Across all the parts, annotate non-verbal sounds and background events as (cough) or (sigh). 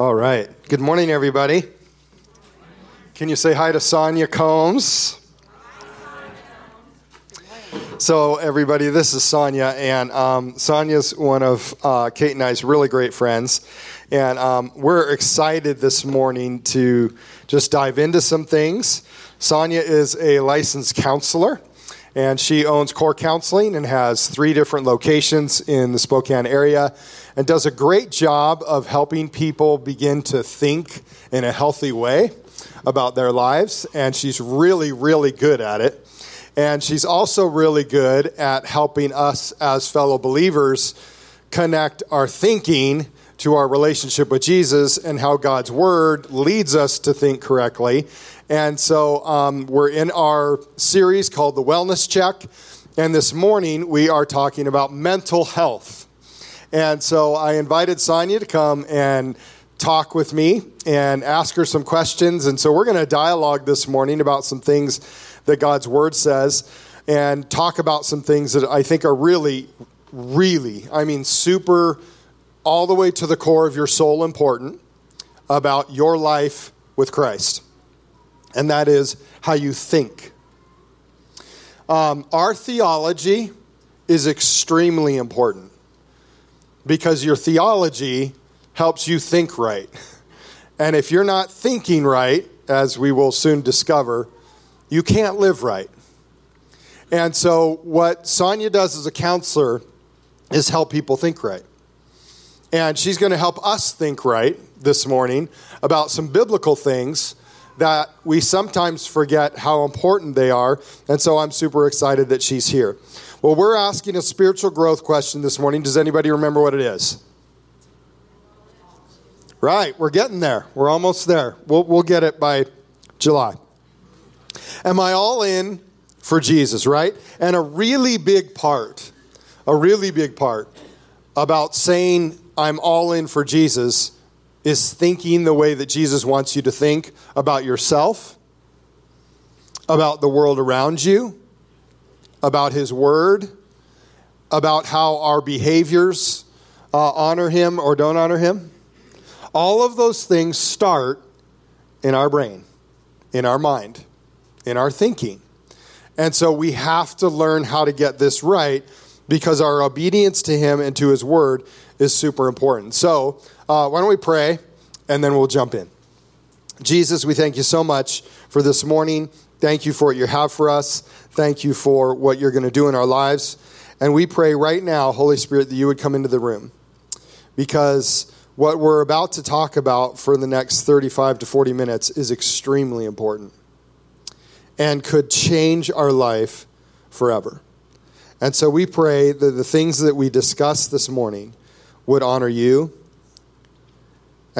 All right. Good morning, everybody. Can you say hi to Sonya Combs? So, everybody, this is Sonya, and um, Sonya's one of uh, Kate and I's really great friends. And um, we're excited this morning to just dive into some things. Sonya is a licensed counselor, and she owns Core Counseling and has three different locations in the Spokane area and does a great job of helping people begin to think in a healthy way about their lives. And she's really, really good at it. And she's also really good at helping us as fellow believers connect our thinking to our relationship with Jesus and how God's Word leads us to think correctly. And so um, we're in our series called The Wellness Check. And this morning we are talking about mental health. And so I invited Sonya to come and talk with me and ask her some questions. And so we're going to dialogue this morning about some things that God's Word says and talk about some things that I think are really, really, I mean, super, all the way to the core of your soul important about your life with Christ. And that is how you think. Um, our theology is extremely important because your theology helps you think right. (laughs) And if you're not thinking right, as we will soon discover, you can't live right. And so, what Sonya does as a counselor is help people think right. And she's going to help us think right this morning about some biblical things that we sometimes forget how important they are. And so, I'm super excited that she's here. Well, we're asking a spiritual growth question this morning. Does anybody remember what it is? Right, we're getting there. We're almost there. We'll, we'll get it by July. Am I all in for Jesus, right? And a really big part, a really big part about saying I'm all in for Jesus is thinking the way that Jesus wants you to think about yourself, about the world around you, about His Word, about how our behaviors uh, honor Him or don't honor Him. All of those things start in our brain, in our mind, in our thinking. And so we have to learn how to get this right because our obedience to Him and to His Word is super important. So, uh, why don't we pray and then we'll jump in. Jesus, we thank you so much for this morning. Thank you for what you have for us. Thank you for what you're going to do in our lives. And we pray right now, Holy Spirit, that you would come into the room because what we're about to talk about for the next 35 to 40 minutes is extremely important and could change our life forever. And so we pray that the things that we discuss this morning would honor you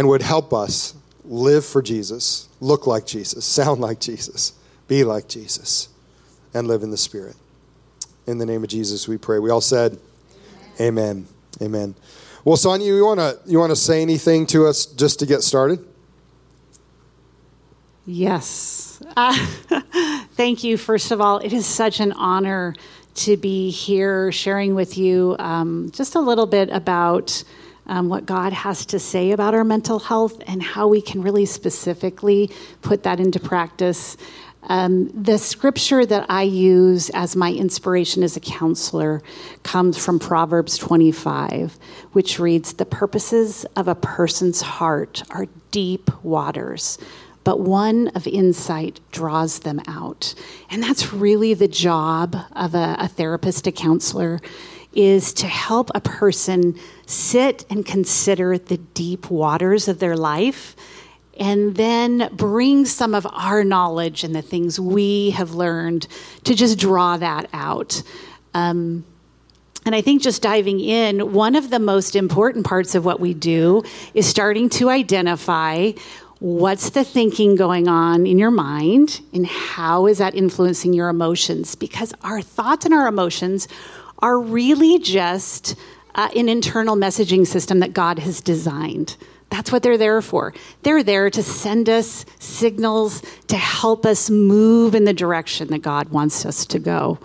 and would help us live for Jesus, look like Jesus, sound like Jesus, be like Jesus, and live in the Spirit. In the name of Jesus, we pray. We all said, Amen. Amen. Amen. Well, Sonya, you want to you want to say anything to us just to get started? Yes. Uh, (laughs) thank you. First of all, it is such an honor to be here sharing with you um, just a little bit about um, what God has to say about our mental health and how we can really specifically put that into practice. Um, the scripture that I use as my inspiration as a counselor comes from Proverbs 25, which reads The purposes of a person's heart are deep waters, but one of insight draws them out. And that's really the job of a, a therapist, a counselor, is to help a person sit and consider the deep waters of their life and then bring some of our knowledge and the things we have learned to just draw that out. Um, and I think just diving in, one of the most important parts of what we do is starting to identify what's the thinking going on in your mind and how is that influencing your emotions because our thoughts and our emotions are really just uh, an internal messaging system that God has designed. That's what they're there for. They're there to send us signals to help us move in the direction that God wants us to go.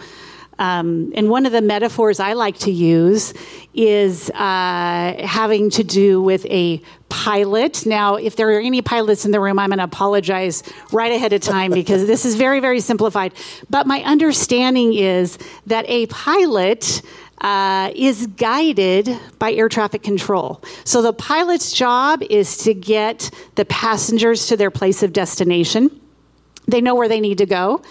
Um, and one of the metaphors I like to use is uh, having to do with a pilot. Now, if there are any pilots in the room, I'm going to apologize right ahead of time because this is very, very simplified. But my understanding is that a pilot. Uh, is guided by air traffic control. So the pilot's job is to get the passengers to their place of destination. They know where they need to go.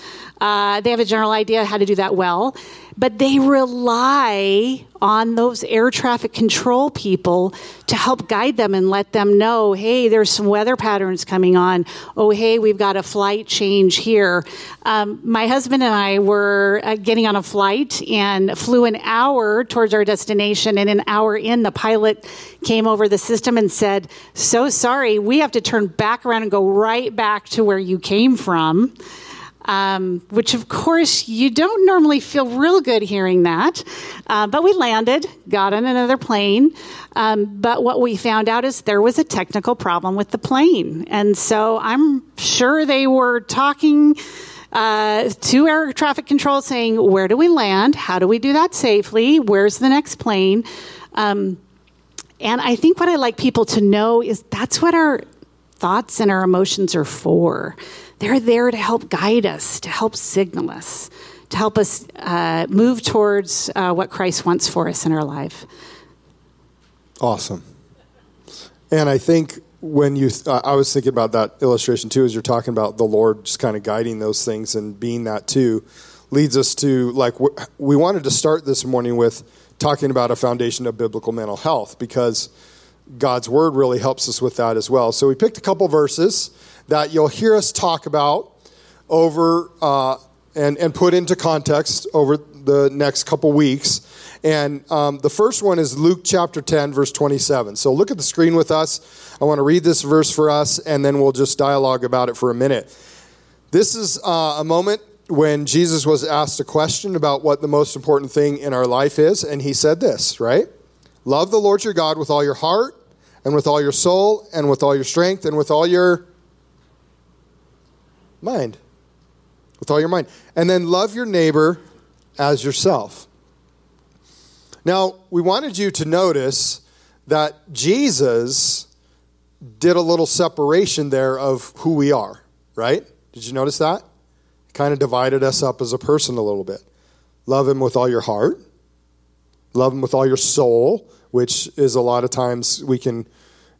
Uh, they have a general idea how to do that well, but they rely on those air traffic control people to help guide them and let them know hey, there's some weather patterns coming on. Oh, hey, we've got a flight change here. Um, my husband and I were uh, getting on a flight and flew an hour towards our destination, and an hour in, the pilot came over the system and said, So sorry, we have to turn back around and go right back to where you came from um, which of course you don't normally feel real good hearing that. Uh, but we landed, got on another plane. Um, but what we found out is there was a technical problem with the plane. And so I'm sure they were talking. Uh, to air traffic control saying, Where do we land? How do we do that safely? Where's the next plane? Um, and I think what I like people to know is that's what our thoughts and our emotions are for. They're there to help guide us, to help signal us, to help us uh, move towards uh, what Christ wants for us in our life. Awesome. And I think when you, uh, I was thinking about that illustration too, as you're talking about the Lord just kind of guiding those things and being that too, leads us to like, we wanted to start this morning with talking about a foundation of biblical mental health because God's word really helps us with that as well. So we picked a couple verses that you'll hear us talk about over uh, and, and put into context over the next couple weeks. And um, the first one is Luke chapter 10, verse 27. So look at the screen with us. I want to read this verse for us, and then we'll just dialogue about it for a minute. This is uh, a moment when Jesus was asked a question about what the most important thing in our life is, and he said this, right? Love the Lord your God with all your heart, and with all your soul, and with all your strength, and with all your mind. With all your mind. And then love your neighbor as yourself. Now, we wanted you to notice that Jesus did a little separation there of who we are, right? Did you notice that? Kind of divided us up as a person a little bit. Love him with all your heart, love him with all your soul, which is a lot of times we can,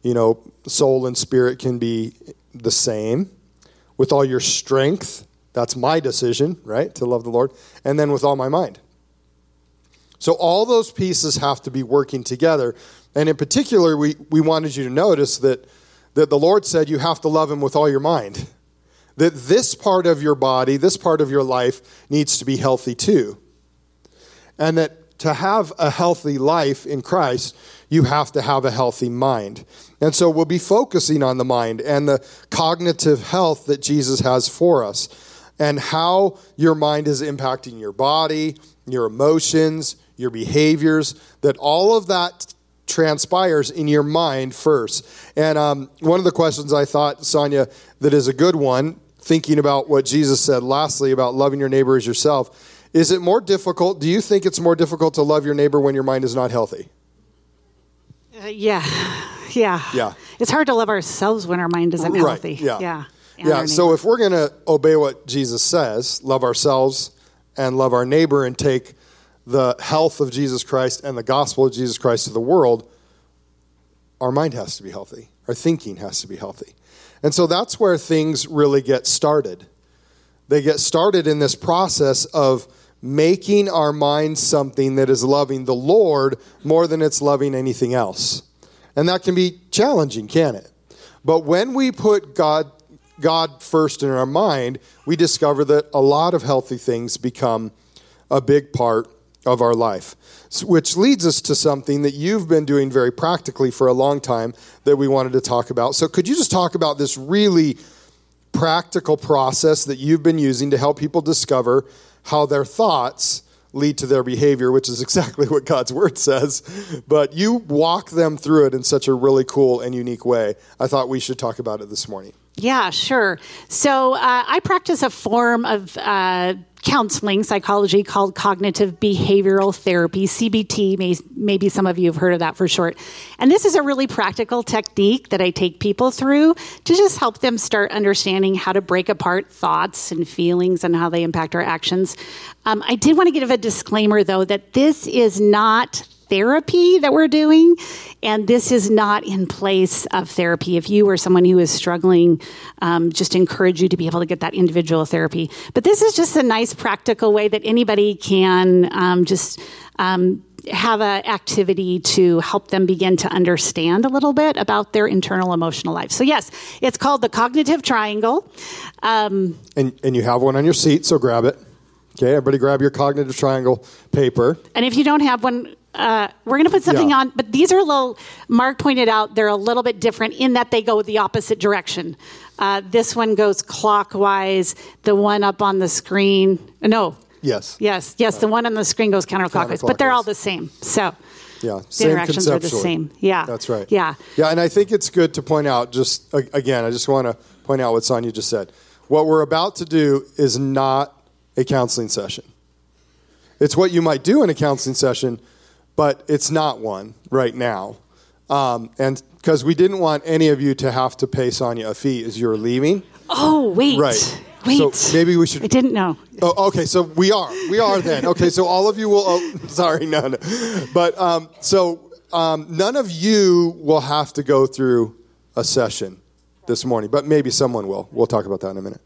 you know, soul and spirit can be the same with all your strength. That's my decision, right? To love the Lord. And then with all my mind. So all those pieces have to be working together. And in particular, we, we wanted you to notice that, that the Lord said you have to love Him with all your mind. That this part of your body, this part of your life needs to be healthy too. And that to have a healthy life in Christ, you have to have a healthy mind. And so we'll be focusing on the mind and the cognitive health that Jesus has for us and how your mind is impacting your body, your emotions, your behaviors, that all of that transpires in your mind first. And um, one of the questions I thought, Sonya, that is a good one, thinking about what Jesus said lastly about loving your neighbor as yourself, is it more difficult? Do you think it's more difficult to love your neighbor when your mind is not healthy? Uh, yeah. Yeah. Yeah. It's hard to love ourselves when our mind isn't right. healthy. Yeah. Yeah. yeah. So if we're going to obey what Jesus says, love ourselves and love our neighbor and take the health of Jesus Christ and the gospel of Jesus Christ to the world, our mind has to be healthy. Our thinking has to be healthy. And so that's where things really get started. They get started in this process of making our mind something that is loving the Lord more than it's loving anything else. And that can be challenging, can it? But when we put God God first in our mind, we discover that a lot of healthy things become a big part of our life. Which leads us to something that you've been doing very practically for a long time that we wanted to talk about. So, could you just talk about this really practical process that you've been using to help people discover how their thoughts lead to their behavior, which is (laughs) exactly what God's word says. But you walk them through it in such a really cool and unique way. I thought we should talk about it this morning. Yeah, sure. So uh, I practice a form of uh, counseling psychology called cognitive behavioral therapy, CBT. May, maybe some of you have heard of that for short. And this is a really practical technique that I take people through to just help them start understanding how to break apart thoughts and feelings and how they impact our actions. Um, I did want to give a disclaimer, though, that this is not therapy that we're doing, and this is not in place of therapy. If you or someone who is struggling, um, just encourage you to be able to get that individual therapy. But this is just a nice, practical way that anybody can um, just. Um, have an activity to help them begin to understand a little bit about their internal emotional life. So, yes, it's called the cognitive triangle. Um, and, and you have one on your seat, so grab it. Okay, everybody grab your cognitive triangle paper. And if you don't have one, uh, we're going to put something yeah. on, but these are a little, Mark pointed out, they're a little bit different in that they go the opposite direction. Uh, this one goes clockwise, the one up on the screen, no. Yes. Yes, yes, the one on the screen goes counterclockwise, counterclockwise. but they're all the same. So, yeah, the interactions are the same. Yeah. That's right. Yeah. Yeah, and I think it's good to point out, just again, I just want to point out what Sonya just said. What we're about to do is not a counseling session. It's what you might do in a counseling session, but it's not one right now. Um, and because we didn't want any of you to have to pay Sonya a fee as you're leaving. Oh, wait. Right. Wait. So maybe we should. I didn't know. Oh, okay. So we are. We are then. Okay. So all of you will. Oh, (laughs) sorry, no, no. But um, so um, none of you will have to go through a session this morning, but maybe someone will. We'll talk about that in a minute.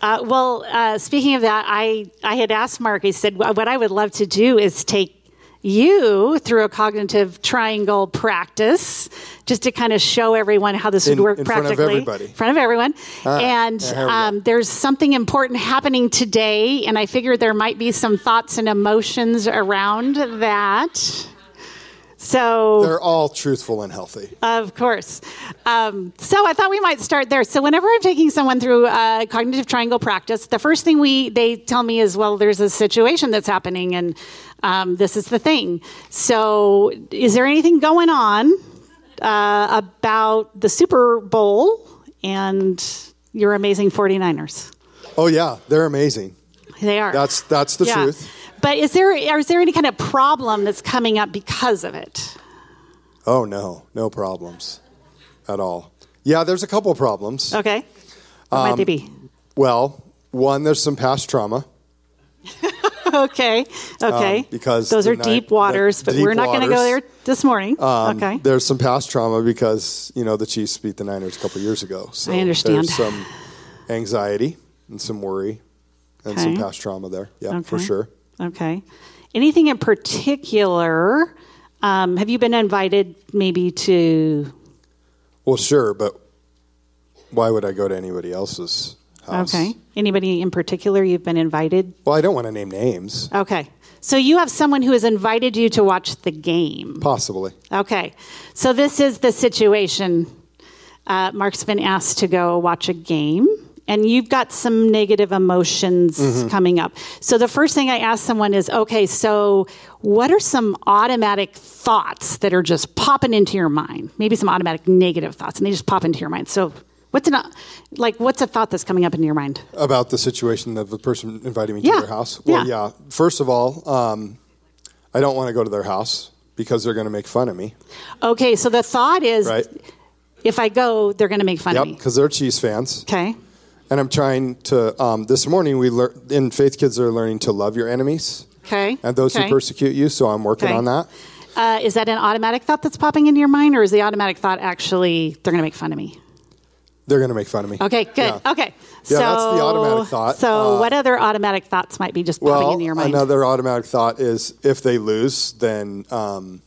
Uh, well, uh, speaking of that, I, I had asked Mark, I said, what I would love to do is take you through a cognitive triangle practice just to kind of show everyone how this in, would work in practically. Front of everybody. In front of everyone. Ah, and um, there's something important happening today, and I figured there might be some thoughts and emotions around that. So they're all truthful and healthy. Of course. Um, so I thought we might start there. So whenever I'm taking someone through a cognitive triangle practice, the first thing we they tell me is, well, there's a situation that's happening, and um, this is the thing. So is there anything going on uh, about the Super Bowl and your amazing 49ers? Oh yeah, they're amazing. They are. That's that's the yeah. truth. But is there is there any kind of problem that's coming up because of it? Oh no, no problems at all. Yeah, there's a couple of problems. Okay. What um, might they be? Well, one, there's some past trauma. (laughs) okay. Okay. Um, because those are night, deep waters, but we're not going to go there this morning. Um, okay. There's some past trauma because you know the Chiefs beat the Niners a couple years ago. So I understand. There's some anxiety and some worry and okay. some past trauma there. Yeah, okay. for sure. Okay. Anything in particular? Um, have you been invited maybe to? Well, sure, but why would I go to anybody else's house? Okay. Anybody in particular you've been invited? Well, I don't want to name names. Okay. So you have someone who has invited you to watch the game? Possibly. Okay. So this is the situation. Uh, Mark's been asked to go watch a game and you've got some negative emotions mm-hmm. coming up. So the first thing I ask someone is, okay, so what are some automatic thoughts that are just popping into your mind? Maybe some automatic negative thoughts, and they just pop into your mind. So what's an like what's a thought that's coming up into your mind about the situation of the person inviting me yeah. to their house? Well, yeah. yeah. First of all, um, I don't want to go to their house because they're going to make fun of me. Okay, so the thought is. Right. If I go, they're going to make fun yep, of me. because they're Chiefs fans. Okay and I'm trying to. Um, this morning we learn in Faith Kids are learning to love your enemies. Okay. And those okay. who persecute you. So I'm working okay. on that. Uh, is that an automatic thought that's popping into your mind, or is the automatic thought actually they're going to make fun of me? They're going to make fun of me. Okay, good. Yeah. Okay. Yeah, so, that's the automatic thought. So, uh, what other automatic thoughts might be just well, popping into your mind? Another automatic thought is if they lose, then um,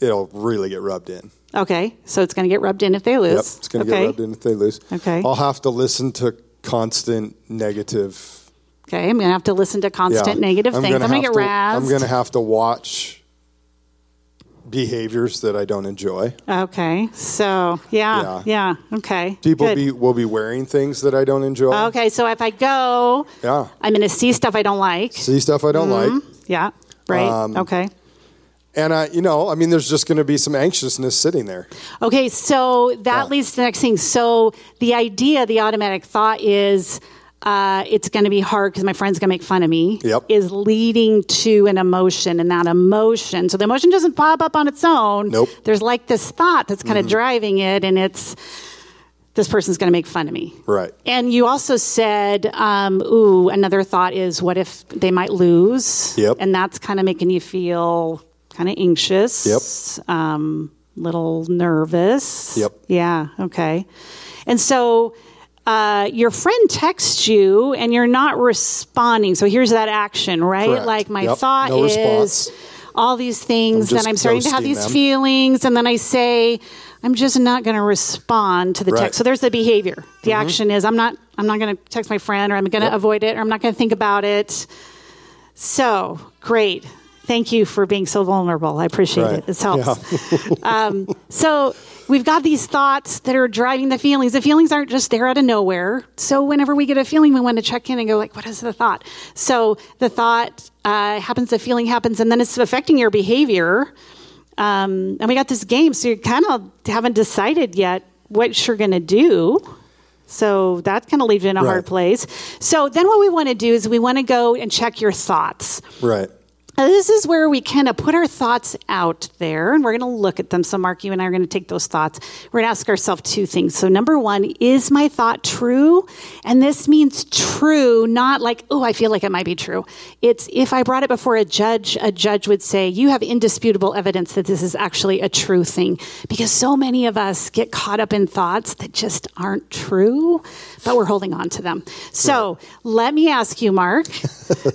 it'll really get rubbed in. Okay, so it's going to get rubbed in if they lose. Yep, it's going to okay. get rubbed in if they lose. Okay. I'll have to listen to constant negative. Okay, I'm going to have to listen to constant yeah, negative I'm things. Gonna I'm going to get razzed. I'm going to have to watch behaviors that I don't enjoy. Okay, so yeah, yeah, yeah okay. People good. be will be wearing things that I don't enjoy. Okay, so if I go, yeah, I'm going to see stuff I don't like. See stuff I don't mm-hmm. like. Yeah, right. Um, okay. And I, you know, I mean, there's just going to be some anxiousness sitting there. Okay, so that Yeah. leads to the next thing. So the idea, the automatic thought is uh, it's going to be hard because my friend's going to make fun of me. Yep. Is leading to an emotion, and that emotion. So the emotion doesn't pop up on its own. Nope. Mm-hmm. There's like this thought that's kind of driving it, and it's this person's going to make fun of me. Right. And you also said, um, ooh, another thought is what if they might lose? Yep. And that's kind of making you feel kind of anxious. Yep. Um, little nervous. Yep. Yeah. Okay. And so uh, your friend texts you and you're not responding. So here's that action, right? Correct. Like my Yep. thought No is response. all these things, and I'm starting to have these them. feelings, and then I say, I'm just not going to respond to the Right. Mm-hmm. text. So there's the behavior. The action is I'm not I'm not going to text my friend, or I'm going to Yep. avoid it, or I'm not going to think about it. So great. Thank you for being so vulnerable. I appreciate Right. it. This helps. (laughs) um, so we've got these thoughts that are driving the feelings. The feelings aren't just there out of nowhere. So whenever we get a feeling, we want to check in and go like, "What is the thought?" So the thought uh, happens, the feeling happens, and then it's affecting your behavior. Um, and we got this game, so you kind of haven't decided yet what you're going to do. So that kind of leaves you in a hard place. So then what we want to do is we want to go and check your thoughts. Right. Now, this is where we kind of put our thoughts out there and we're going to look at them. So, Mark, you and I are going to take those thoughts. We're going to ask ourselves two things. So, number one, is my thought true? And this means true, not like, oh, I feel like it might be true. It's if I brought it before a judge, a judge would say, you have indisputable evidence that this is actually a true thing. Because so many of us get caught up in thoughts that just aren't true, but we're holding on to them. So, let me ask you, Mark.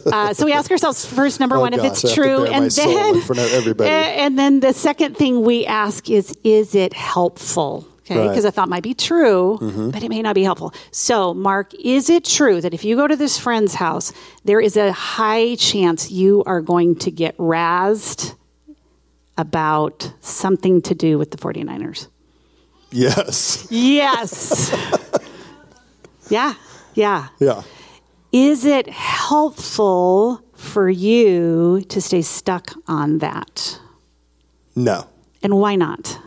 Uh, so, we ask ourselves first, number Oh, one, if gosh, it's to true, and then in front of everybody. (laughs) and then the second thing we ask is, is it helpful? Okay, Right. Mm-hmm. because a thought might be true, but it may not be helpful. So, Mark, is it true that if you go to this friend's house, there is a high chance you are going to get razzed about something to do with the 49ers? Yes. Yes. (laughs) yeah, yeah. Yeah. Is it helpful for you to stay stuck on that? No. And why not?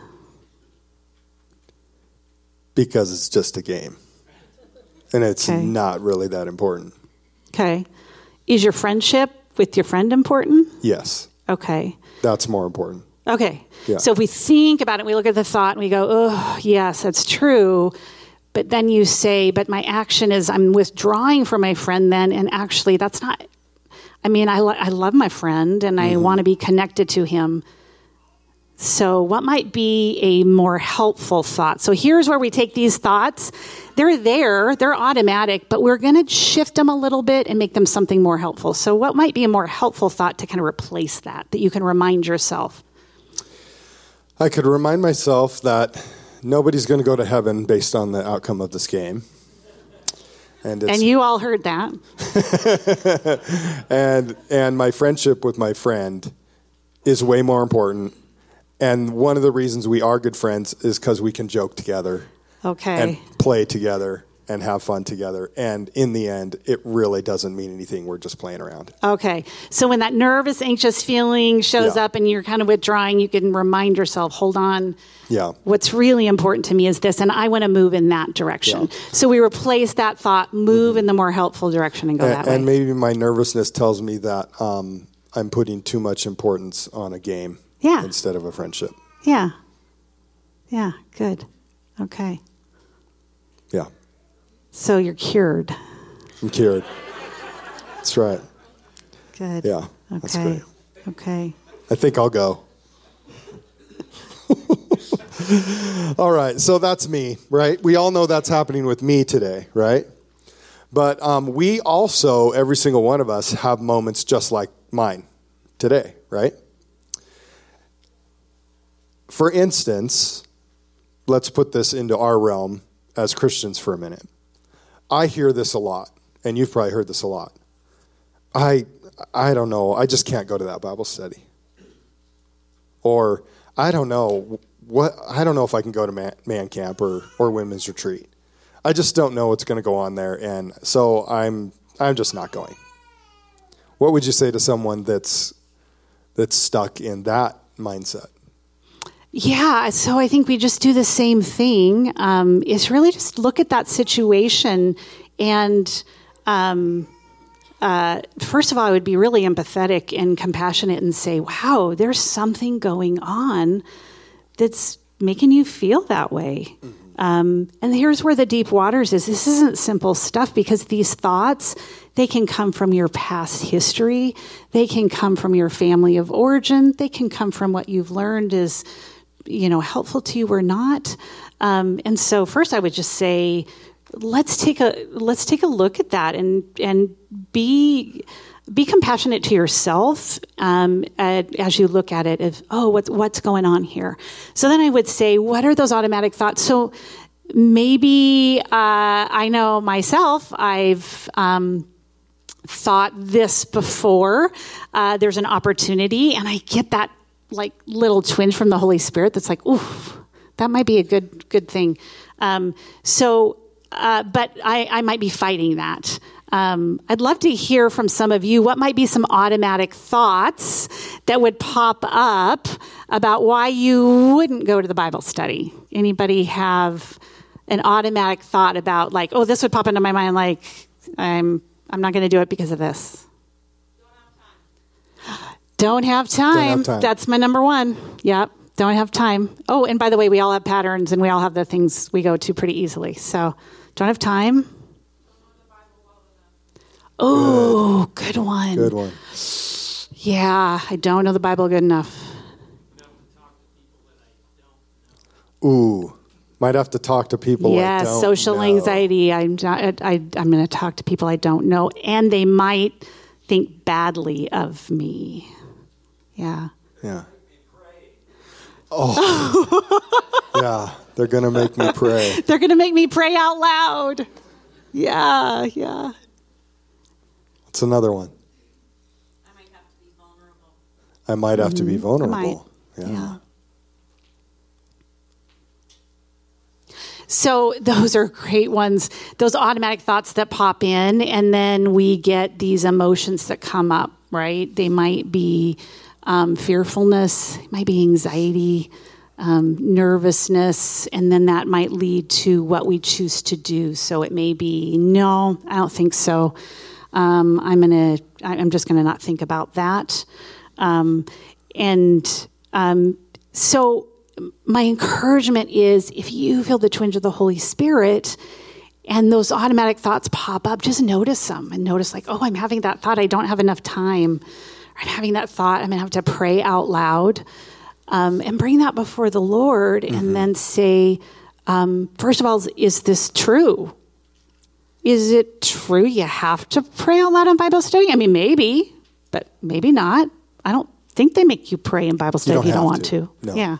Because it's just a game. And it's Okay. not really that important. Okay. Is your friendship with your friend important? Yes. Okay. That's more important. Okay. Yeah. So if we think about it, we look at the thought and we go, oh, yes, that's true. But then you say, but my action is I'm withdrawing from my friend then. And actually, that's not, I mean, I, lo- I love my friend and I mm-hmm. want to be connected to him. So, what might be a more helpful thought? So, here's where we take these thoughts. They're there, they're automatic, but we're going to shift them a little bit and make them something more helpful. So, what might be a more helpful thought to kind of replace that, that you can remind yourself? I could remind myself that nobody's going to go to heaven based on the outcome of this game. And And you all heard that. (laughs) and and my friendship with my friend is way more important. And one of the reasons we are good friends is because we can joke together Okay. and play together and have fun together. And in the end, it really doesn't mean anything. We're just playing around. Okay. So when that nervous, anxious feeling shows Yeah. up and you're kind of withdrawing, you can remind yourself, hold on. Yeah. What's really important to me is this, and I want to move in that direction. So we replace that thought, move in the more helpful direction, and go And, that way. and maybe my nervousness tells me that um, I'm putting too much importance on a game Yeah. instead of a friendship. yeah. Yeah. Good. Okay. Yeah. So you're cured. I'm cured. That's right. Good. Yeah. That's Okay. Okay. I think I'll go. (laughs) all right, so that's me, right? We all know that's happening with me today, right? But um, we also, every single one of us, have moments just like mine today, right? For instance, let's put this into our realm as Christians for a minute. I hear this a lot, and you've probably heard this a lot. I I don't know. I just can't go to that Bible study. Or I don't know what I don't know if I can go to man, man camp or or women's retreat. I just don't know what's going to go on there and so I'm I'm just not going. What would you say to someone that's that's stuck in that mindset? Yeah, so I think we just do the same thing. Um, is really just look at that situation and. Um, uh, first of all, I would be really empathetic and compassionate and say, wow, there's something going on that's making you feel that way. Mm-hmm. Um, and here's where the deep waters is. This isn't simple stuff because these thoughts, they can come from your past history. They can come from your family of origin. They can come from what you've learned is, you know, helpful to you or not. Um, and so first I would just say, let's take a let's take a look at that and and be be compassionate to yourself um, as you look at it of oh what's what's going on here so then i would say what are those automatic thoughts so maybe uh, i know myself i've um, thought this before uh, there's an opportunity and i get that like little twinge from the holy spirit that's like ooh that might be a good good thing um, so uh, but I, I, might be fighting that. Um, I'd love to hear from some of you what might be some automatic thoughts that would pop up about why you wouldn't go to the Bible study. Anybody have an automatic thought about like, oh, this would pop into my mind like I'm I'm not going to do it because of this. Don't have time. Don't have time. That's my number one. Yep. Don't have time. Oh, and by the way, we all have patterns and we all have the things we go to pretty easily. So don't have time? Oh, good. good one. Good one. Yeah, I don't know the Bible good enough. Ooh, might have to talk to people. Yeah, social know. anxiety. I'm not, I, I'm going to talk to people I don't know, and they might think badly of me. Yeah. Yeah. Oh. (laughs) yeah. They're going to make me pray. (laughs) They're going to make me pray out loud. Yeah, yeah. What's another one? I might have to be vulnerable. I might have mm-hmm. to be mm-hmm. vulnerable. Yeah. yeah. So those are great ones. Those automatic thoughts that pop in, and then we get these emotions that come up. Right? They might be um, fearfulness, might be anxiety, um, nervousness, and then that might lead to what we choose to do. So it may be, no, I don't think so. Um, I'm gonna, I'm just gonna not think about that. Um, and um, so my encouragement is, if you feel the twinge of the Holy Spirit. And those automatic thoughts pop up, just notice them and notice, like, oh, I'm having that thought. I don't have enough time. I'm having that thought. I'm going to have to pray out loud um, and bring that before the Lord mm-hmm. and then say, um, first of all, is this true? Is it true you have to pray out loud in Bible study? I mean, maybe, but maybe not. I don't think they make you pray in Bible study you if you don't want to. to. No. Yeah.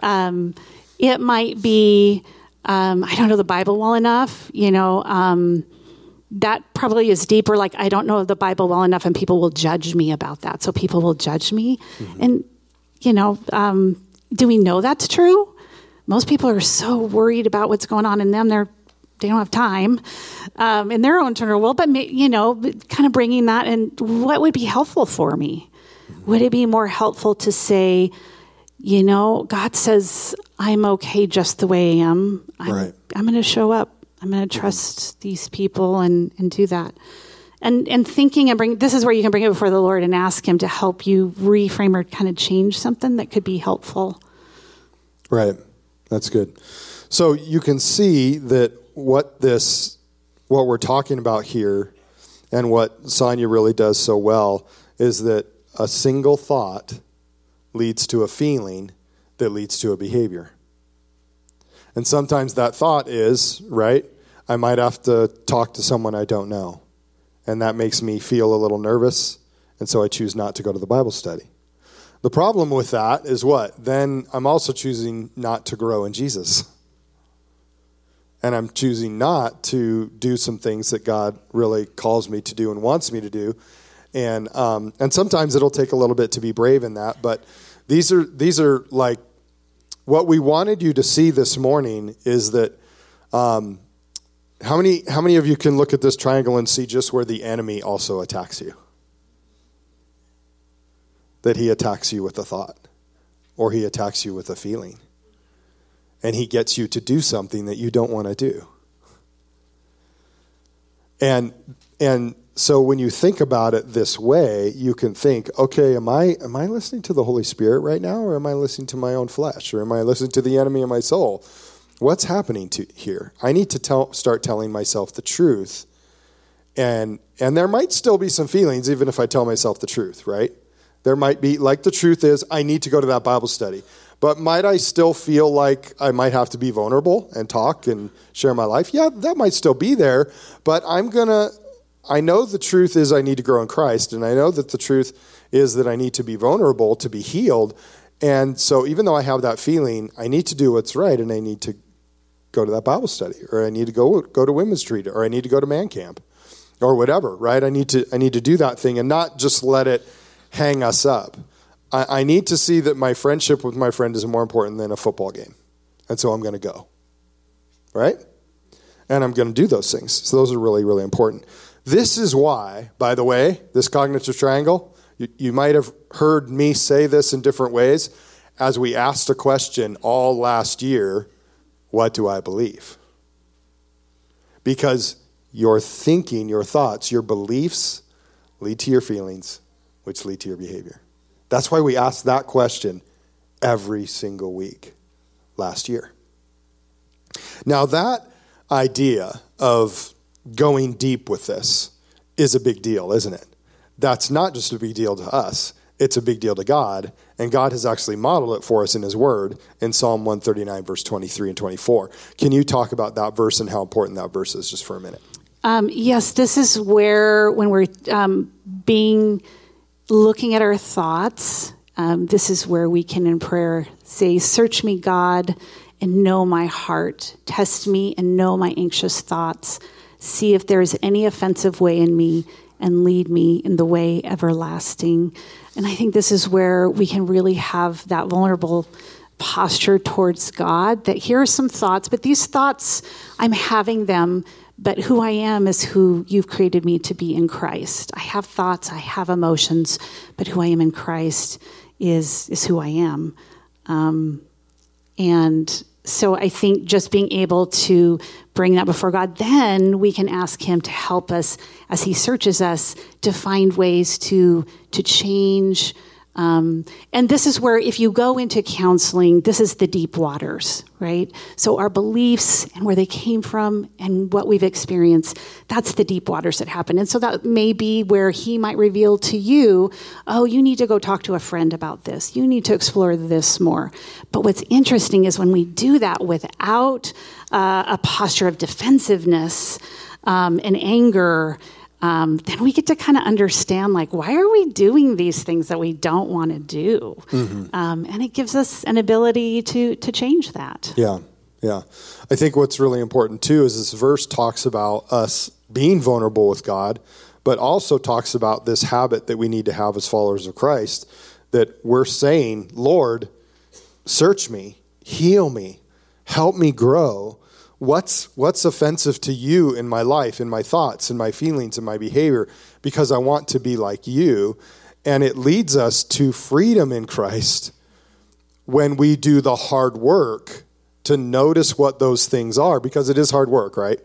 Um, it might be, um, I don't know the Bible well enough, you know. That probably is deeper. Like, I don't know the Bible well enough, and people will judge me about that. So people will judge me. Mm-hmm. And you know, um, do we know that's true? Most people are so worried about what's going on in them. They're they don't have time um, in their own internal world. But you know, kind of bringing that and what would be helpful for me? Would it be more helpful to say, you know, God says I'm okay just the way I am. I'm, right. I'm going to show up. I'm going to trust mm-hmm. these people and and do that and and thinking and bring this is where you can bring it before the Lord and ask Him to help you reframe or kind of change something that could be helpful. Right, that's good. So you can see that what this, what we're talking about here, and what Sonya really does so well is that a single thought leads to a feeling that leads to a behavior. And sometimes that thought is, right, I might have to talk to someone I don't know and that makes me feel a little nervous, and so I choose not to go to the Bible study. The problem with that is what? Then I'm also choosing not to grow in Jesus. And I'm choosing not to do some things that God really calls me to do and wants me to do. And, um, and sometimes it'll take a little bit to be brave in that, but these are, these are like what we wanted you to see this morning is that um, how many, how many of you can look at this triangle and see just where the enemy also attacks you? That he attacks you with a thought. or he attacks you with a feeling. And he gets you to do something that you don't want to do. And and so when you think about it this way, you can think, okay, am I am I listening to the Holy Spirit right now or am I listening to my own flesh or am I listening to the enemy of my soul? What's happening to here? I need to tell, start telling myself the truth. And and there might still be some feelings even if I tell myself the truth, right? There might be like the truth is I need to go to that Bible study. But might I still feel like I might have to be vulnerable and talk and share my life? Yeah, that might still be there, but I'm to I know the truth is I need to grow in Christ, and I know that the truth is that I need to be vulnerable to be healed. And so, even though I have that feeling, I need to do what's right, and I need to go to that Bible study, or I need to go go to women's retreat, or I need to go to man camp, or whatever. Right? I need to I need to do that thing, and not just let it hang us up. I, I need to see that my friendship with my friend is more important than a football game, and so I'm going to go. Right? And I'm going to do those things. So those are really really important. This is why, by the way, this cognitive triangle, you, you might have heard me say this in different ways as we asked a question all last year what do I believe? Because your thinking, your thoughts, your beliefs lead to your feelings, which lead to your behavior. That's why we asked that question every single week last year. Now, that idea of going deep with this is a big deal, isn't it? That's not just a big deal to us, it's a big deal to God. And God has actually modeled it for us in His Word in Psalm 139, verse 23 and 24. Can you talk about that verse and how important that verse is just for a minute? Um, yes, this is where, when we're um, being looking at our thoughts, um, this is where we can in prayer say, Search me, God, and know my heart. Test me and know my anxious thoughts see if there is any offensive way in me and lead me in the way everlasting. And I think this is where we can really have that vulnerable posture towards God that here are some thoughts, but these thoughts, I'm having them, but who I am is who you've created me to be in Christ. I have thoughts, I have emotions, but who I am in Christ is, is who I am. Um, and so I think just being able to bring that before God, then we can ask Him to help us as He searches us to find ways to to change. Um, and this is where, if you go into counseling, this is the deep waters, right? So, our beliefs and where they came from and what we've experienced, that's the deep waters that happen. And so, that may be where he might reveal to you, oh, you need to go talk to a friend about this. You need to explore this more. But what's interesting is when we do that without uh, a posture of defensiveness um, and anger, um, then we get to kind of understand like why are we doing these things that we don't want to do? Mm-hmm. um, and it gives us an ability to to change that. Yeah yeah. I think what's really important too is this verse talks about us being vulnerable with god but also talks about this habit that we need to have as followers of christ that we're saying lord search me heal me help me grow what's what's offensive to you in my life in my thoughts in my feelings in my behavior? Because i want to be like you. And it leads us to freedom in christ when we do the hard work to notice what those things are because it is hard work right?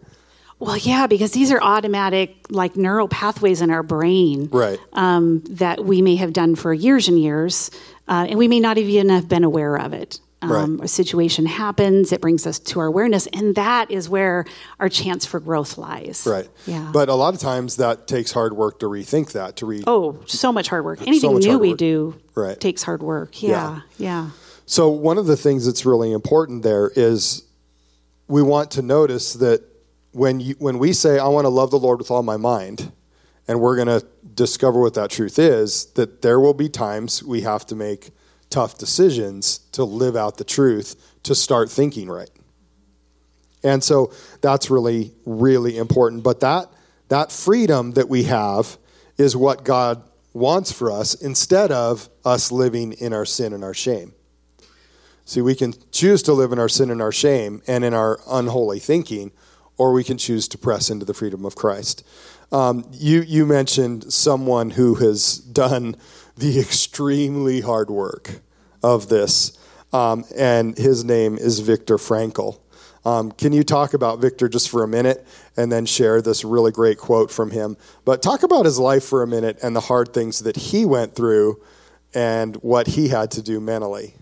Well, yeah, because these are automatic, like neural pathways in our brain, right? Um, that we may have done for years and years, uh, and we may not even have been aware of it um, right. a situation happens, it brings us to our awareness, and that is where our chance for growth lies. Right. Yeah. But a lot of times that takes hard work to rethink that. To re. Oh, so much hard work. Anything so new we do right. takes hard work. Yeah, yeah. Yeah. So one of the things that's really important there is we want to notice that when you, when we say I want to love the Lord with all my mind, and we're going to discover what that truth is, that there will be times we have to make tough decisions to live out the truth, to start thinking right. And so that's really, really important. But that, that freedom that we have is what God wants for us instead of us living in our sin and our shame. See, we can choose to live in our sin and our shame and in our unholy thinking, or we can choose to press into the freedom of Christ. Um, you, you mentioned someone who has done the extremely hard work of this, um, and his name is Viktor Frankl. Um, can you talk about Viktor just for a minute and then share this really great quote from him? But talk about his life for a minute and the hard things that he went through and what he had to do mentally.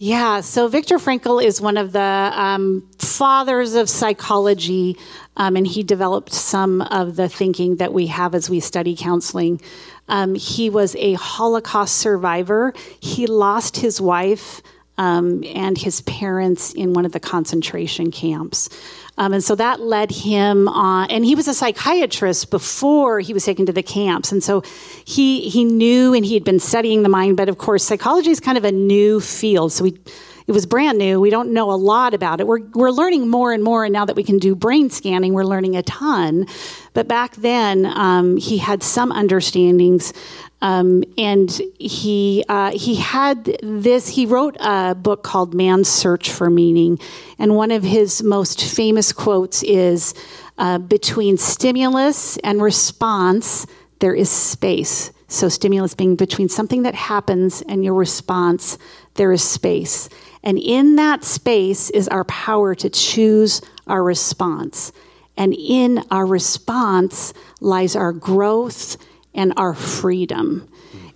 Yeah, so Viktor Frankl is one of the um, fathers of psychology, um, and he developed some of the thinking that we have as we study counseling. Um, he was a Holocaust survivor. He lost his wife um, and his parents in one of the concentration camps. Um, and so that led him on, and he was a psychiatrist before he was taken to the camps. And so he, he knew and he had been studying the mind, but of course, psychology is kind of a new field. So we, it was brand new. We don't know a lot about it. We're, we're learning more and more. And now that we can do brain scanning, we're learning a ton. But back then, um, he had some understandings. Um, and he uh, he had this. He wrote a book called Man's Search for Meaning, and one of his most famous quotes is, uh, "Between stimulus and response, there is space." So, stimulus being between something that happens and your response, there is space, and in that space is our power to choose our response, and in our response lies our growth and our freedom.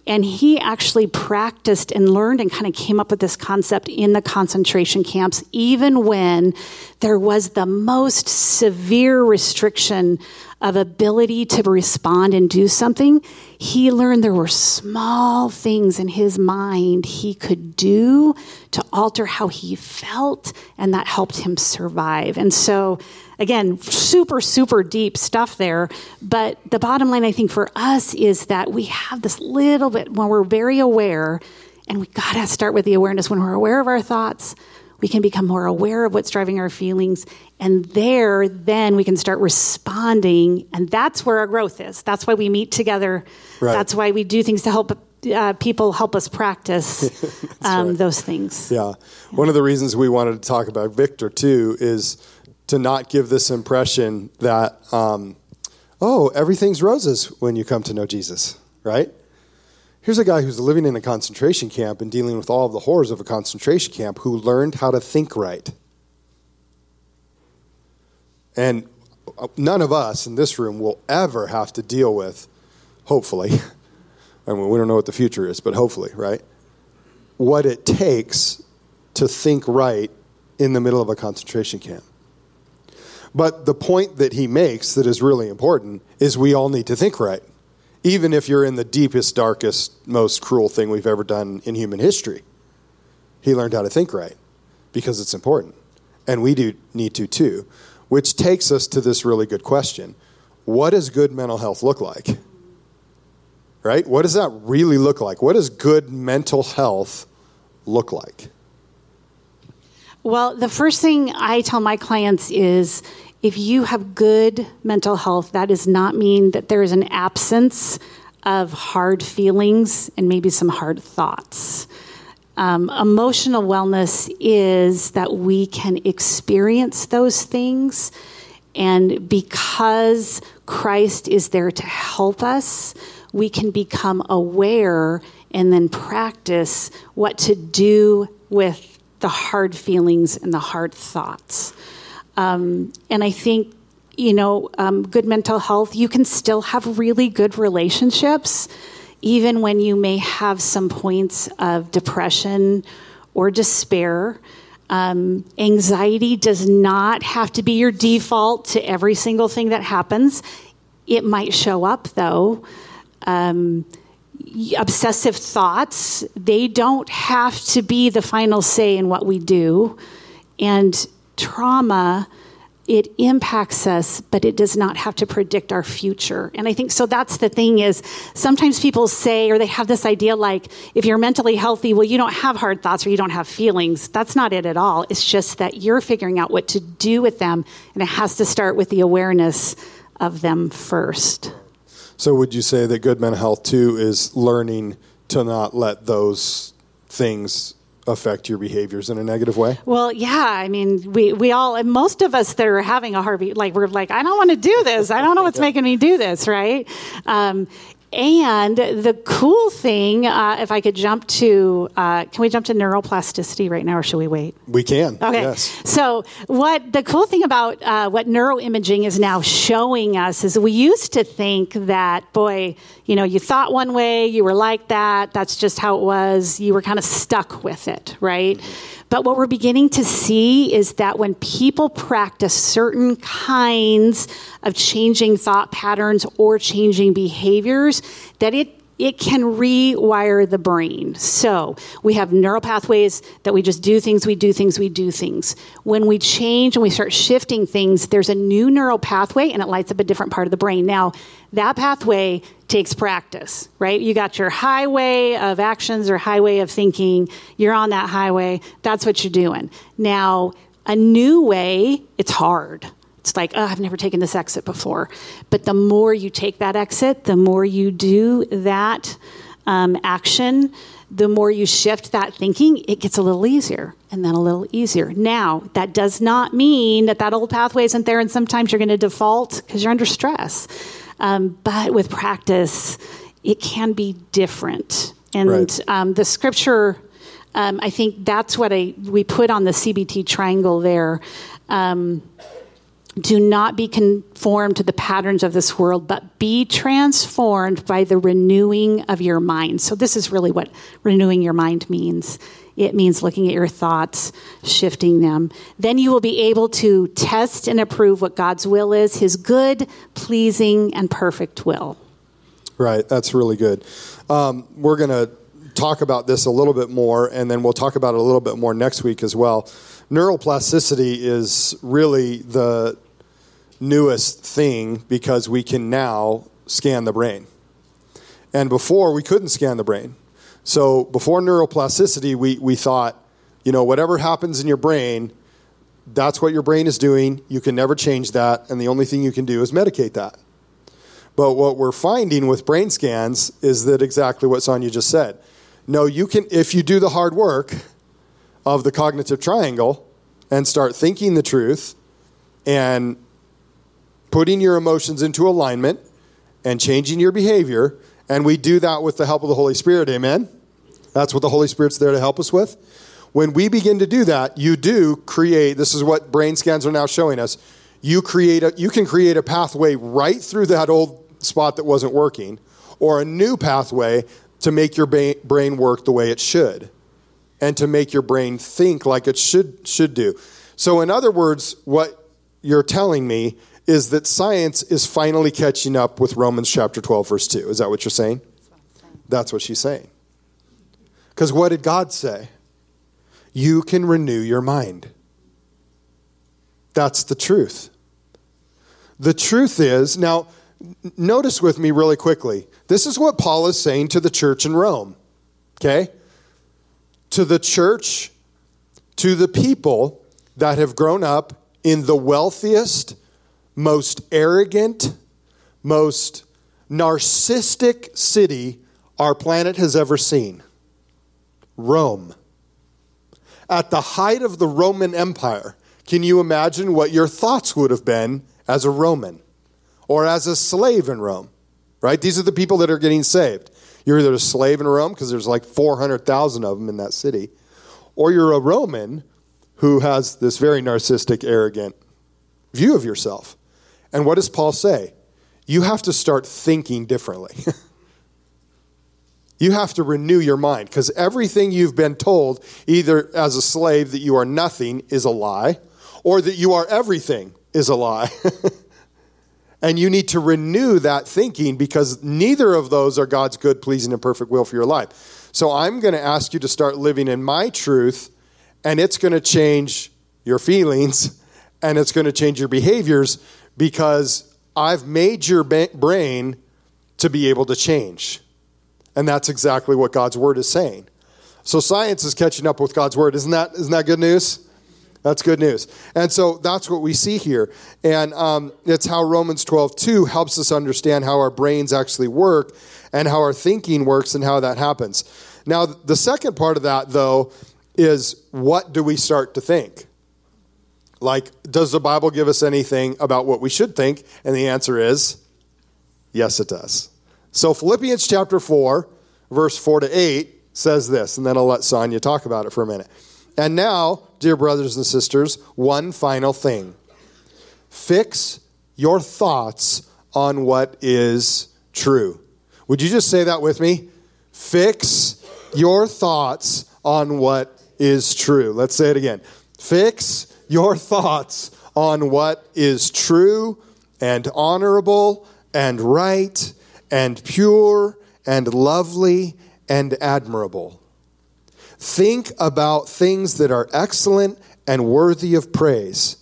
And he actually practiced and learned and kind of came up with this concept in the concentration camps, even when there was the most severe restriction of ability to respond and do something. He learned there were small things in his mind he could do to alter how he felt, and that helped him survive. And so, again, super, super deep stuff there. But the bottom line, I think, for us is that we have this little bit when we're very aware, and we got to start with the awareness when we're aware of our thoughts. We can become more aware of what's driving our feelings. And there, then we can start responding. And that's where our growth is. That's why we meet together. Right. That's why we do things to help uh, people help us practice (laughs) um, right. those things. Yeah. One of the reasons we wanted to talk about Viktor, too, is to not give this impression that, um, oh, everything's roses when you come to know Jesus, right? Here's a guy who's living in a concentration camp and dealing with all of the horrors of a concentration camp who learned how to think right. And none of us in this room will ever have to deal with, hopefully, (laughs) I mean, we don't know what the future is, but hopefully, right? What it takes to think right in the middle of a concentration camp. But the point that he makes that is really important is we all need to think right even if you're in the deepest, darkest, most cruel thing we've ever done in human history. He learned how to think right because it's important. And we do need to too, which takes us to this really good question What does good mental health look like? Right? What does that really look like? What does good mental health look like? Well, the first thing I tell my clients is if you have good mental health, that does not mean that there is an absence of hard feelings and maybe some hard thoughts. Um, emotional wellness is that we can experience those things, and because Christ is there to help us, we can become aware and then practice what to do with the hard feelings and the hard thoughts. Um, and I think, you know, um, good mental health, you can still have really good relationships, even when you may have some points of depression or despair. Um, anxiety does not have to be your default to every single thing that happens. It might show up, though. Obsessive thoughts, they don't have to be the final say in what we do. And trauma it impacts us but it does not have to predict our future. And i think so that's the thing is sometimes people say or they have this idea like if you're mentally healthy well you don't have hard thoughts or you don't have feelings. That's not it at all. It's just that you're figuring out what to do with them and it has to start with the awareness of them first so would you say that good mental health too is learning to not let those things affect your behaviors in a negative way? Well, yeah. I mean, we, we all, most of us that are having a heartbeat, like, we're like, I don't want to do this. I don't know what's yeah. making me do this, right? Um, and the cool thing, uh, if I could jump to, uh, can we jump to neuroplasticity right now, or should we wait? We can. Okay. Yes. So, what the cool thing about uh, what neuroimaging is now showing us is we used to think that, boy, you know, you thought one way, you were like that, that's just how it was, you were kind of stuck with it, right? But what we're beginning to see is that when people practice certain kinds of changing thought patterns or changing behaviors, that it it can rewire the brain. So we have neural pathways that we just do things, we do things, we do things. When we change and we start shifting things, there's a new neural pathway and it lights up a different part of the brain. Now, that pathway takes practice, right? You got your highway of actions or highway of thinking, you're on that highway, that's what you're doing. Now, a new way, it's hard it's like, oh, I've never taken this exit before. But the more you take that exit, the more you do that um, action, the more you shift that thinking, it gets a little easier and then a little easier. Now, that does not mean that that old pathway isn't there, and sometimes you're going to default because you're under stress. Um, but with practice, it can be different. And Right. um, the scripture, um, I think that's what I, we put on the CBT triangle there. Do not be conformed to the patterns of this world, but be transformed by the renewing of your mind. So, this is really what renewing your mind means. It means looking at your thoughts, shifting them. Then you will be able to test and approve what God's will is, his good, pleasing, and perfect will. Right, that's really good. Um, we're going to talk about this a little bit more, and then we'll talk about it a little bit more next week as well. Neuroplasticity is really the newest thing because we can now scan the brain. And before, we couldn't scan the brain. So before neuroplasticity, we, we thought, you know, whatever happens in your brain, that's what your brain is doing. You can never change that, and the only thing you can do is medicate that. But what we're finding with brain scans is that exactly what Sonya just said. No, you can, if you do the hard work of the cognitive triangle and start thinking the truth and putting your emotions into alignment and changing your behavior, and we do that with the help of the Holy Spirit, amen? That's what the Holy Spirit's there to help us with. When we begin to do that, you do create, this is what brain scans are now showing us. You create a, you can create a pathway right through that old spot that wasn't working, or a new pathway to make your brain work the way it should, and to make your brain think like it should should do. So, in other words, what you're telling me is that science is finally catching up with Romans chapter 12, verse 2. Is that what you're saying? That's what she's saying. Because what did God say? You can renew your mind. That's the truth. The truth is, now, notice with me really quickly. This is what Paul is saying to the church in Rome, okay? To the church, to the people that have grown up in the wealthiest, most arrogant, most narcissistic city our planet has ever seen Rome. At the height of the Roman Empire, can you imagine what your thoughts would have been as a Roman or as a slave in Rome? Right? These are the people that are getting saved. You're either a slave in Rome, because there's like 400,000 of them in that city, or you're a Roman who has this very narcissistic, arrogant view of yourself. And what does Paul say? You have to start thinking differently. (laughs) you have to renew your mind because everything you've been told, either as a slave that you are nothing, is a lie, or that you are everything is a lie. (laughs) and you need to renew that thinking because neither of those are God's good, pleasing, and perfect will for your life. So I'm going to ask you to start living in my truth, and it's going to change your feelings and it's going to change your behaviors because I've made your brain to be able to change. And that's exactly what God's word is saying. So science is catching up with God's word. Isn't that, isn't that good news? That's good news. And so that's what we see here. And um, it's how Romans 12, 2 helps us understand how our brains actually work and how our thinking works and how that happens. Now, the second part of that, though, is what do we start to think? Like, does the Bible give us anything about what we should think? And the answer is yes, it does. So, Philippians chapter 4, verse 4 to 8 says this, and then I'll let Sonya talk about it for a minute. And now, dear brothers and sisters, one final thing fix your thoughts on what is true. Would you just say that with me? Fix your thoughts on what is true. Let's say it again. Fix your thoughts on what is true and honorable and right and pure and lovely and admirable. Think about things that are excellent and worthy of praise.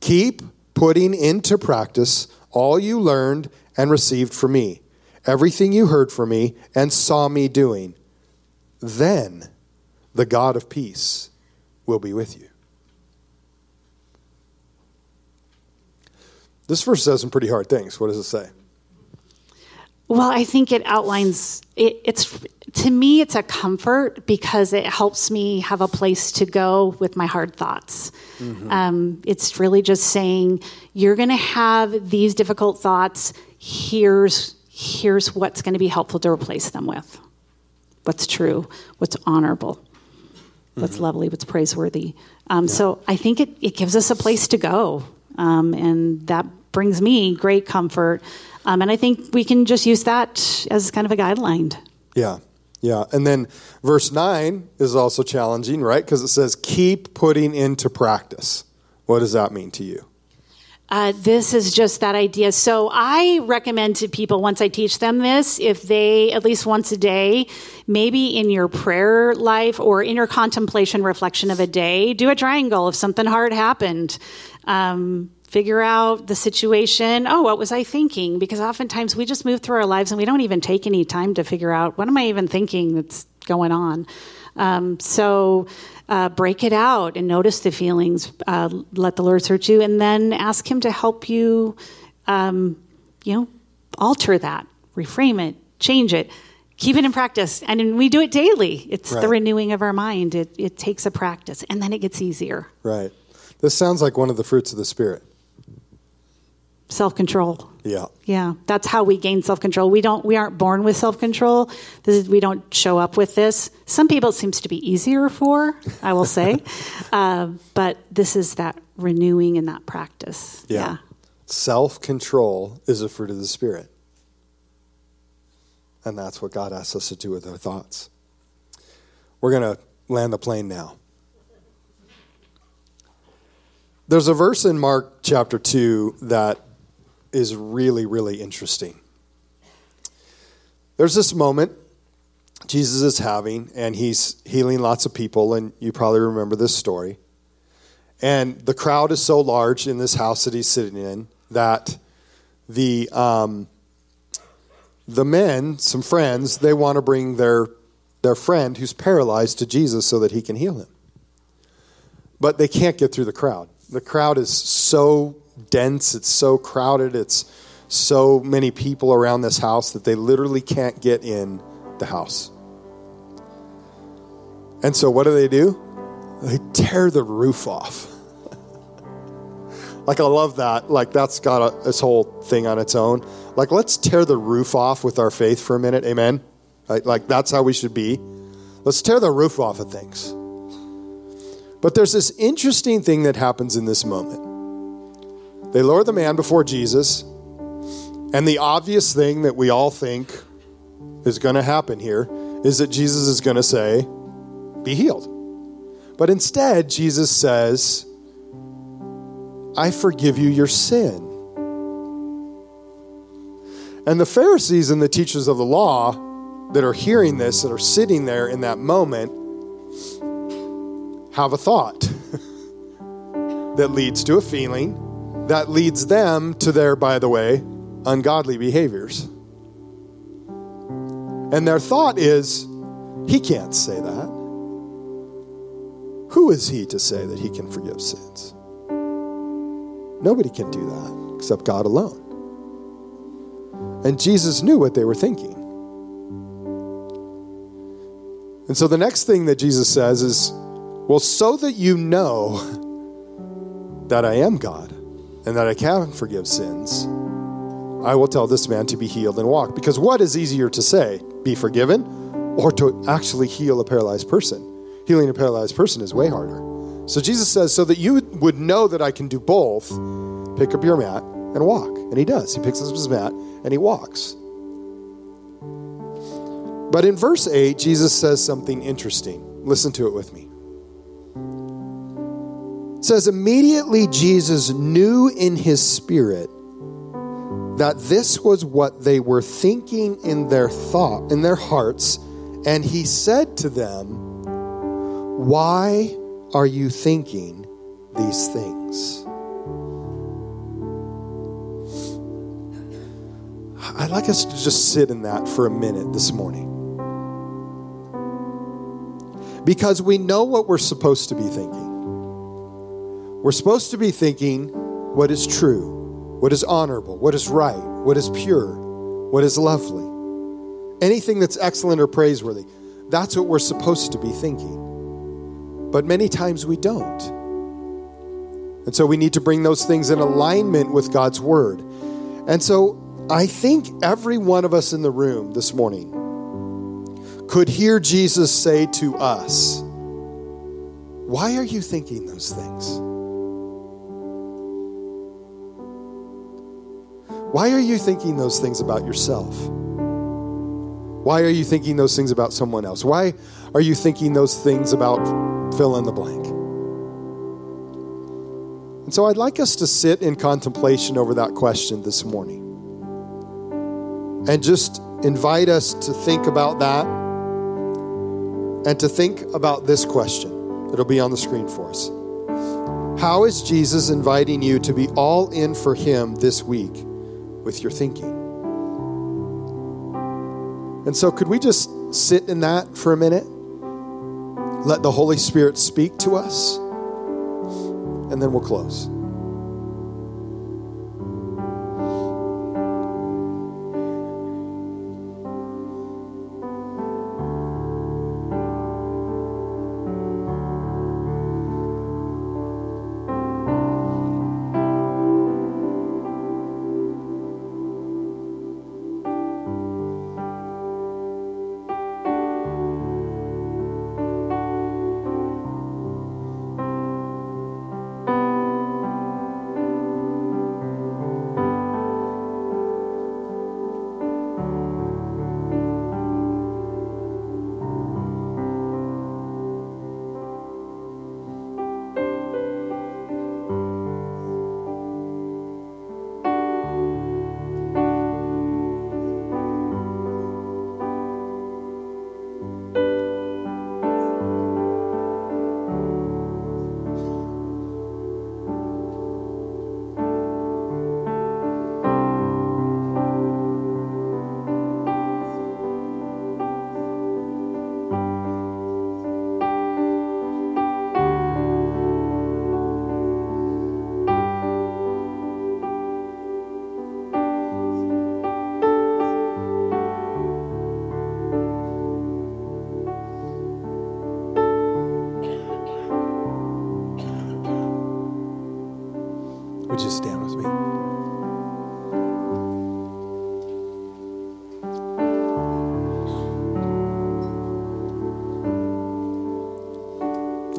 Keep putting into practice all you learned and received from me, everything you heard from me and saw me doing. Then the God of peace will be with you. This verse says some pretty hard things. What does it say? Well, I think it outlines it, it's to me it's a comfort because it helps me have a place to go with my hard thoughts. Mm-hmm. Um, it's really just saying you're going to have these difficult thoughts. Here's here's what's going to be helpful to replace them with. What's true, what's honorable, what's mm-hmm. lovely, what's praiseworthy. Um, yeah. So I think it, it gives us a place to go, um, and that brings me great comfort. Um, and I think we can just use that as kind of a guideline. Yeah, yeah. And then verse 9 is also challenging, right? Because it says, keep putting into practice. What does that mean to you? Uh, this is just that idea. So I recommend to people once I teach them this, if they at least once a day, maybe in your prayer life or in your contemplation reflection of a day, do a triangle if something hard happened. Um, figure out the situation. Oh, what was I thinking? Because oftentimes we just move through our lives and we don't even take any time to figure out what am I even thinking that's going on. Um, so uh, break it out and notice the feelings. Uh, let the Lord search you, and then ask Him to help you. Um, you know, alter that, reframe it, change it keep it in practice and we do it daily it's right. the renewing of our mind it, it takes a practice and then it gets easier right this sounds like one of the fruits of the spirit self control. Yeah. Yeah. That's how we gain self control. We don't we aren't born with self control. we don't show up with this. Some people it seems to be easier for, I will say. (laughs) uh, but this is that renewing and that practice. Yeah. yeah. Self control is a fruit of the spirit. And that's what God asks us to do with our thoughts. We're going to land the plane now. There's a verse in Mark chapter 2 that is really, really interesting. There's this moment Jesus is having, and he's healing lots of people, and you probably remember this story. And the crowd is so large in this house that he's sitting in that the um, the men, some friends, they want to bring their their friend who's paralyzed to Jesus so that he can heal him. But they can't get through the crowd. The crowd is so dense, it's so crowded, it's so many people around this house that they literally can't get in the house. And so what do they do? They tear the roof off. (laughs) like I love that. Like that's got a, this whole thing on its own. Like let's tear the roof off with our faith for a minute. Amen. Like, like that's how we should be. Let's tear the roof off of things. But there's this interesting thing that happens in this moment. They lower the man before Jesus, and the obvious thing that we all think is going to happen here is that Jesus is going to say, Be healed. But instead, Jesus says, I forgive you your sin. And the Pharisees and the teachers of the law that are hearing this, that are sitting there in that moment, have a thought (laughs) that leads to a feeling that leads them to their, by the way, ungodly behaviors. And their thought is, he can't say that. Who is he to say that he can forgive sins? Nobody can do that except God alone. And Jesus knew what they were thinking. And so the next thing that Jesus says is, Well, so that you know that I am God and that I can forgive sins, I will tell this man to be healed and walk. Because what is easier to say, be forgiven, or to actually heal a paralyzed person? Healing a paralyzed person is way harder. So Jesus says, so that you would know that I can do both, pick up your mat and walk. And he does. He picks up his mat and he walks. But in verse 8, Jesus says something interesting. Listen to it with me. It says, Immediately Jesus knew in his spirit that this was what they were thinking in their thought, in their hearts, and he said to them, Why are you thinking these things? I'd like us to just sit in that for a minute this morning. Because we know what we're supposed to be thinking. We're supposed to be thinking what is true, what is honorable, what is right, what is pure, what is lovely. Anything that's excellent or praiseworthy. That's what we're supposed to be thinking. But many times we don't. And so we need to bring those things in alignment with God's word. And so I think every one of us in the room this morning could hear Jesus say to us, Why are you thinking those things? Why are you thinking those things about yourself? Why are you thinking those things about someone else? Why are you thinking those things about fill in the blank? And so I'd like us to sit in contemplation over that question this morning and just invite us to think about that and to think about this question. It'll be on the screen for us. How is Jesus inviting you to be all in for Him this week with your thinking? And so, could we just sit in that for a minute? Let the Holy Spirit speak to us, and then we'll close.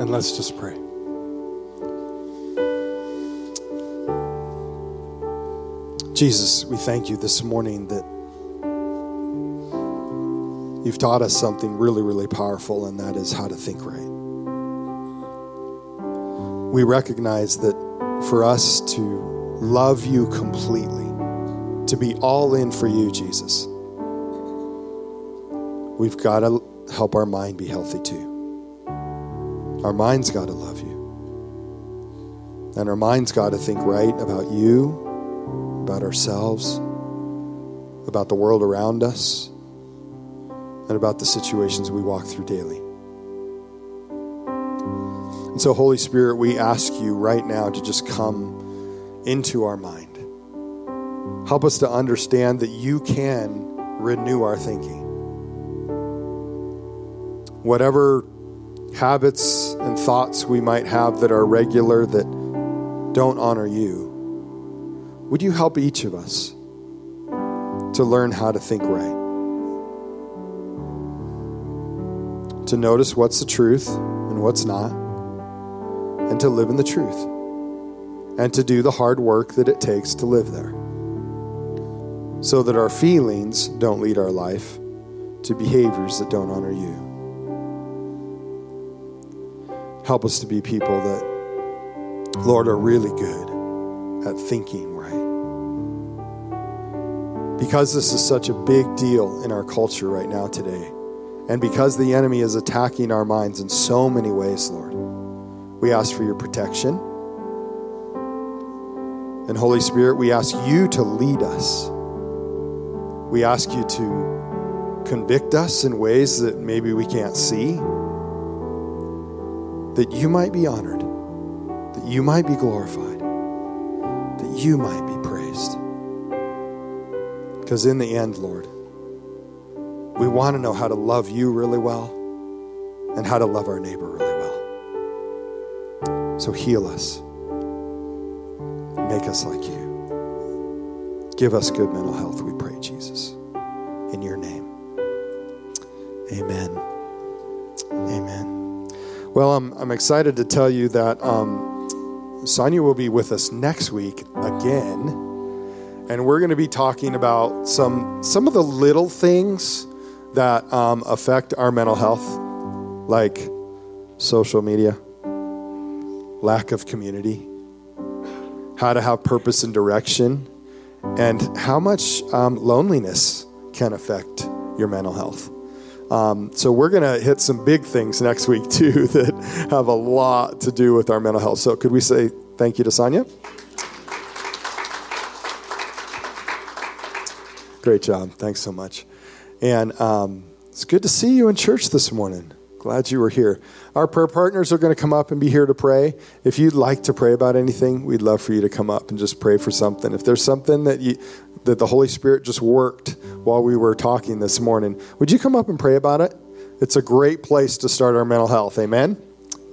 And let's just pray. Jesus, we thank you this morning that you've taught us something really, really powerful, and that is how to think right. We recognize that for us to love you completely, to be all in for you, Jesus, we've got to help our mind be healthy too. Our mind's got to love you. And our mind's got to think right about you, about ourselves, about the world around us, and about the situations we walk through daily. And so, Holy Spirit, we ask you right now to just come into our mind. Help us to understand that you can renew our thinking. Whatever habits and thoughts we might have that are regular, that don't honor you, would you help each of us to learn how to think right, to notice what's the truth and what's not, and to live in the truth, and to do the hard work that it takes to live there, so that our feelings don't lead our life to behaviors that don't honor you. Help us to be people that, Lord, are really good at thinking right. Because this is such a big deal in our culture right now today, and because the enemy is attacking our minds in so many ways, Lord, we ask for your protection. And Holy Spirit, we ask you to lead us. We ask you to convict us in ways that maybe we can't see, that you might be honored, that you might be glorified, that you might be praised. Because in the end, Lord, we want to know how to love you really well and how to love our neighbor really well. So heal us, make us like you. Give us good mental health, we pray, Jesus. In your name. Amen. Well, I'm, I'm excited to tell you that um, Sonya will be with us next week again. And we're going to be talking about some, some of the little things that um, affect our mental health, like social media, lack of community, how to have purpose and direction, and how much um, loneliness can affect your mental health. Um, so we're going to hit some big things next week (laughs) too that have a lot to do with our mental health. So could we say thank you to Sonya? Great job. Thanks so much. And um, it's good to see you in church this morning. Glad you were here. Our prayer partners are going to come up and be here to pray. If you'd like to pray about anything, we'd love for you to come up and just pray for something. If there's something that you that the Holy Spirit just worked while we were talking this morning, would you come up and pray about it? It's a great place to start our mental health. Amen.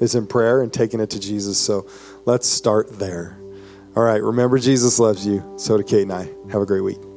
Is in prayer and taking it to Jesus. So let's start there. All right. Remember, Jesus loves you. So do Kate and I. Have a great week.